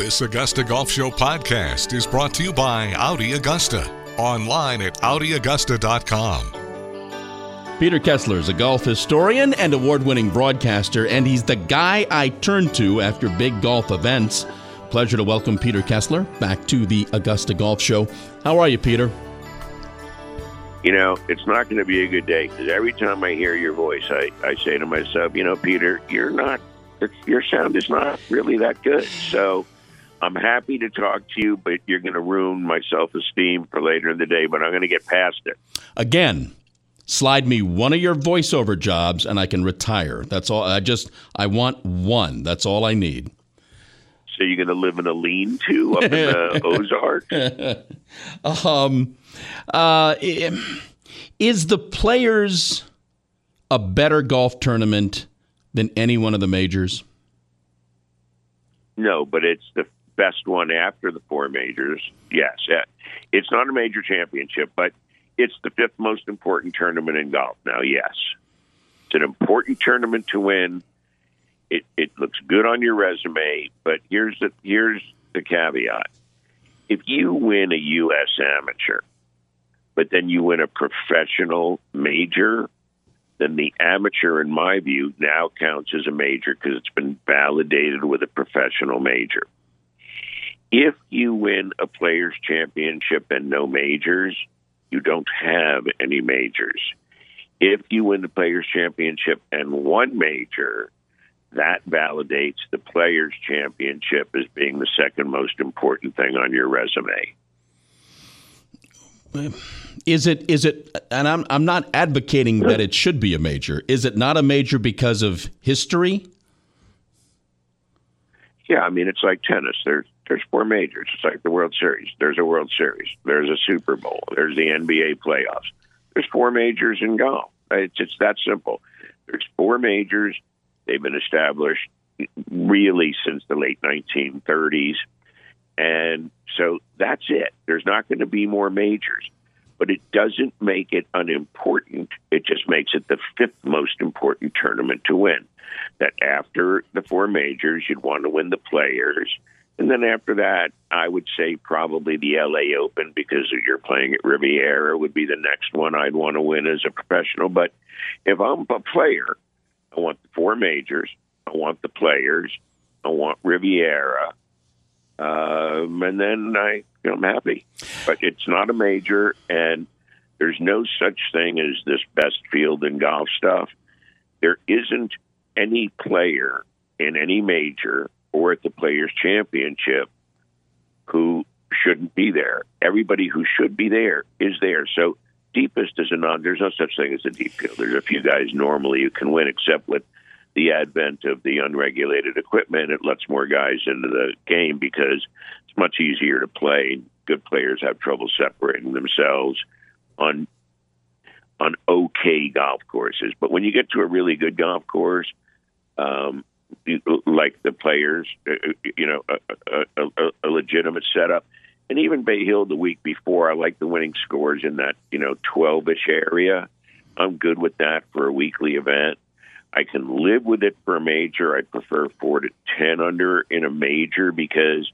This Augusta Golf Show podcast is brought to you by Audi Augusta. Online at AudiAugusta.com. Peter Kessler is a golf historian and award winning broadcaster, and he's the guy I turn to after big golf events. Pleasure to welcome Peter Kessler back to the Augusta Golf Show. How are you, Peter? You know, it's not going to be a good day because every time I hear your voice, I, I say to myself, you know, Peter, you're not, your sound is not really that good. So I'm happy to talk to you, but you're going to ruin my self esteem for later in the day, but I'm going to get past it. Again, slide me one of your voiceover jobs and I can retire. That's all. I just, I want one. That's all I need. So you're going to live in a lean to up in the Ozarks? um, uh, is the players a better golf tournament than any one of the majors? No, but it's the best one after the four majors. Yes, uh, it's not a major championship, but it's the fifth most important tournament in golf now. Yes, it's an important tournament to win. It it looks good on your resume, but here's the here's the caveat: if you win a U.S. amateur, but then you win a professional major, then the amateur, in my view, now counts as a major because it's been validated with a professional major. If you win a players' championship and no majors, you don't have any majors. If you win the players' championship and one major, that validates the players' championship as being the second most important thing on your resume. Is it is it and I'm I'm not advocating that it should be a major. Is it not a major because of history? Yeah, I mean it's like tennis. There's there's four majors. It's like the World Series. There's a World Series. There's a Super Bowl. There's the NBA playoffs. There's four majors in golf. It's it's that simple. There's four majors. They've been established really since the late 1930s. And so that's it. There's not going to be more majors. But it doesn't make it unimportant. It just makes it the fifth most important tournament to win. That after the four majors, you'd want to win the players and then after that, I would say probably the LA Open because you're playing at Riviera would be the next one I'd want to win as a professional. But if I'm a player, I want the four majors, I want the players, I want Riviera, um, and then I, you know, I'm happy. But it's not a major, and there's no such thing as this best field in golf stuff. There isn't any player in any major or at the Players Championship who shouldn't be there. Everybody who should be there is there. So deepest is a non. There's no such thing as a deep field. There's a few guys normally who can win, except with the advent of the unregulated equipment. It lets more guys into the game because it's much easier to play. Good players have trouble separating themselves on on okay golf courses. But when you get to a really good golf course, um, like the players, uh, uh, you know, a, a, a, legitimate setup. And even Bay Hill the week before, I like the winning scores in that, you know, 12 ish area. I'm good with that for a weekly event. I can live with it for a major. I prefer four to 10 under in a major because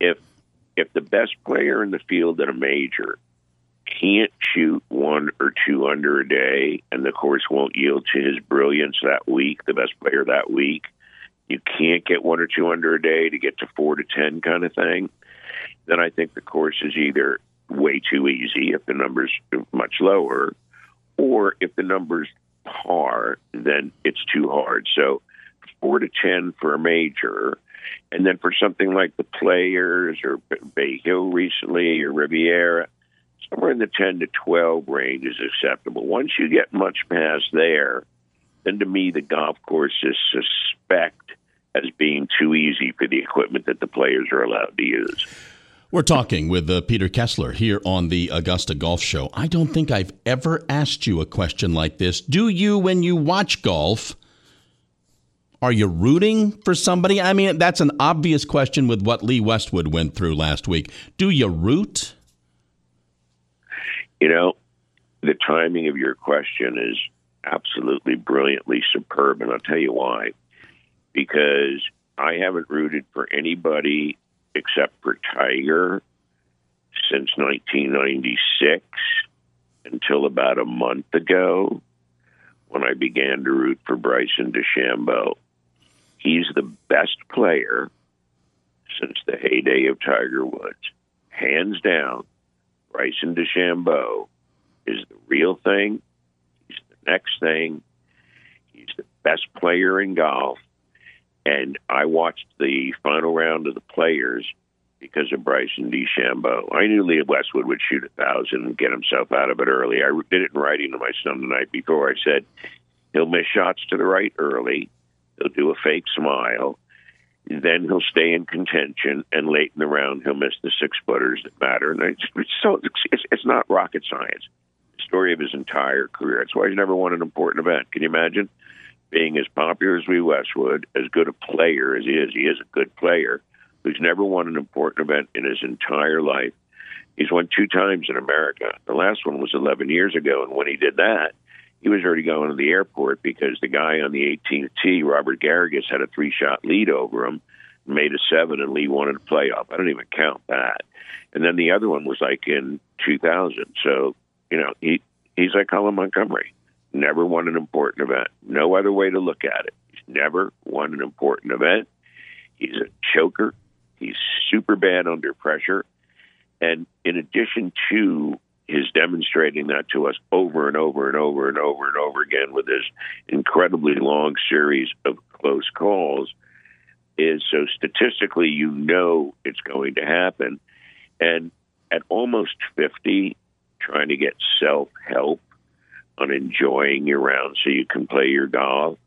if if the best player in the field at a major can't shoot one or two under a day, and the course won't yield to his brilliance that week, the best player that week, you can't get one or two under a day to get to four to ten kind of thing, then I think the course is either way too easy if the number's much lower, or if the number's par, then it's too hard. So four to ten for a major, and then for something like the Players or Bay Hill recently or Riviera somewhere in the 10 to 12 range is acceptable. Once you get much past there, then to me, the golf course is suspect as being too easy for the equipment that the players are allowed to use. We're talking with uh, Peter Kessler here on the Augusta Golf Show. I don't think I've ever asked you a question like this. Do you, when you watch golf, are you rooting for somebody? I mean, that's an obvious question with what Lee Westwood went through last week. Do you root? You know, the timing of your question is absolutely brilliantly superb, and I'll tell you why. Because I haven't rooted for anybody except for Tiger since 1996 until about a month ago when I began to root for Bryson DeChambeau. He's the best player since the heyday of Tiger Woods. Hands down, Bryson DeChambeau is the real thing. He's the next thing. He's the best player in golf. And I watched the final round of the players because of Bryson DeChambeau. I knew Lee Westwood would shoot a thousand and get himself out of it early. I did it in writing to my son the night before. I said he'll miss shots to the right early. He'll do a fake smile. Then he'll stay in contention, and late in the round he'll miss the six footers that matter. And it's, so it's, it's not rocket science. The story of his entire career. That's why he's never won an important event. Can you imagine being as popular as Lee Westwood, as good a player as he is? He is a good player who's never won an important event in his entire life. He's won two times in America. The last one was 11 years ago, and when he did that, he was already going to the airport because the guy on the 18th tee, Robert Garrigus, had a three-shot lead over him, made a seven, and Lee wanted a playoff. I don't even count that. And then the other one was like in 2000. So you know, he he's like Colin Montgomerie. Never won an important event. No other way to look at it. He's never won an important event. He's a choker. He's super bad under pressure. And in addition to his demonstrating that to us over and over and over and over and over again with this incredibly long series of close calls, is so statistically you know it's going to happen. And at almost 50, trying to get self help on enjoying your round so you can play your golf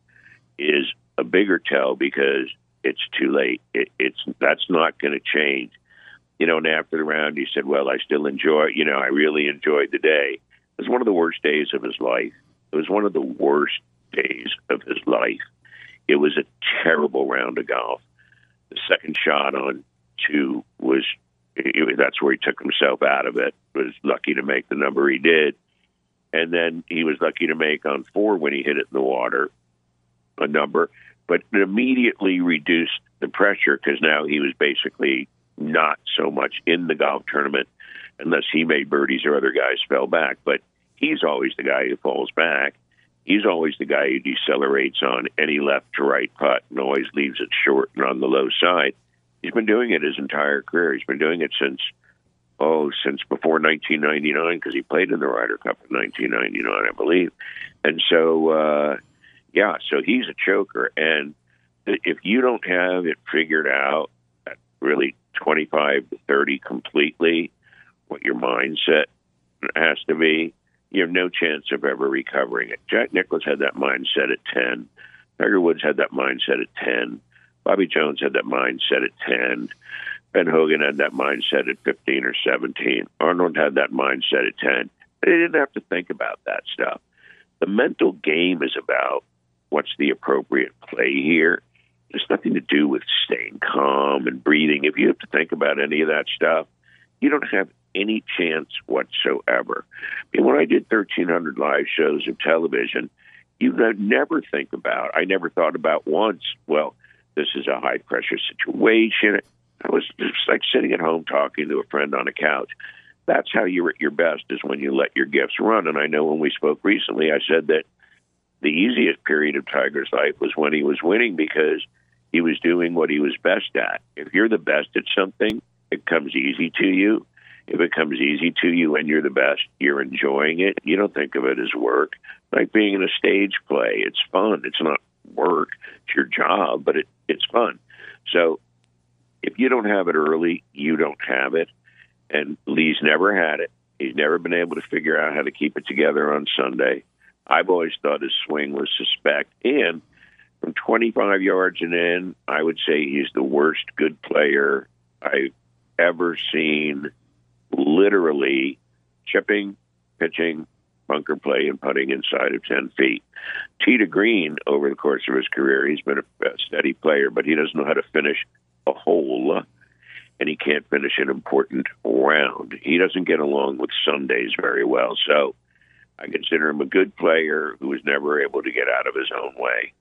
is a bigger tell because it's too late. It, it's that's not going to change. You know, and after the round, he said, "Well, I still enjoy. You know, I really enjoyed the day. It was one of the worst days of his life. It was one of the worst days of his life. It was a terrible round of golf. The second shot on two was that's where he took himself out of it. Was lucky to make the number he did, and then he was lucky to make on four when he hit it in the water a number but it immediately reduced the pressure because now he was basically not so much in the golf tournament unless he made birdies or other guys fell back. But he's always the guy who falls back. He's always the guy who decelerates on any left to right putt and always leaves it short and on the low side. He's been doing it his entire career. He's been doing it since oh since before 1999 because he played in the Ryder Cup in 1999, I believe. And so uh, yeah, so he's a choker. And if you don't have it figured out at really 25 to 30 completely, what your mindset has to be, you have no chance of ever recovering it. Jack Nicklaus had that mindset at 10. Tiger Woods had that mindset at 10. Bobby Jones had that mindset at 10. Ben Hogan had that mindset at 15 or 17. Arnold had that mindset at 10. They didn't have to think about that stuff. The mental game is about what's the appropriate play here. There's nothing to do with staying calm and breathing. If you have to think about any of that stuff, you don't have any chance whatsoever. I mean, when I did 1,300 live shows of television, you never think about. I never thought about once. Well, this is a high pressure situation. I was just like sitting at home talking to a friend on a couch. That's how you're at your best is when you let your gifts run. And I know when we spoke recently, I said that the easiest period of Tiger's life was when he was winning because he was doing what he was best at. If you're the best at something, it comes easy to you. If it comes easy to you and you're the best, you're enjoying it. You don't think of it as work. Like being in a stage play, it's fun. It's not work. It's your job, but it, it's fun. So if you don't have it early, you don't have it. And Lee's never had it. He's never been able to figure out how to keep it together on Sunday. I've always thought his swing was suspect. And from 25 yards and in, I would say he's the worst good player I've ever seen. Literally chipping, pitching, bunker play, and putting inside of 10 feet. Tee to green over the course of his career, he's been a steady player, but he doesn't know how to finish a hole and he can't finish an important round. He doesn't get along with Sundays very well. So I consider him a good player who was never able to get out of his own way.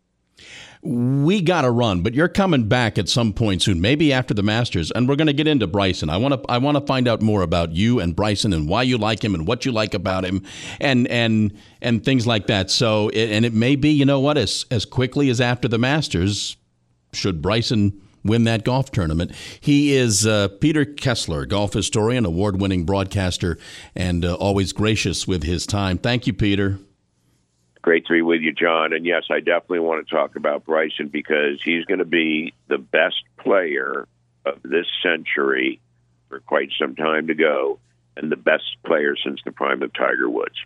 we got to run, but you're coming back at some point soon, maybe after the Masters, and we're going to get into Bryson. I want to I want to find out more about you and Bryson and why you like him and what you like about him, and and and things like that. So, and it may be, you know what, as as quickly as after the Masters, should Bryson win that golf tournament. He is uh, Peter Kessler, golf historian, award winning broadcaster, and uh, always gracious with his time. Thank you, Peter. Great to be with you, John. And yes, I definitely want to talk about Bryson because he's going to be the best player of this century for quite some time to go and the best player since the prime of Tiger Woods.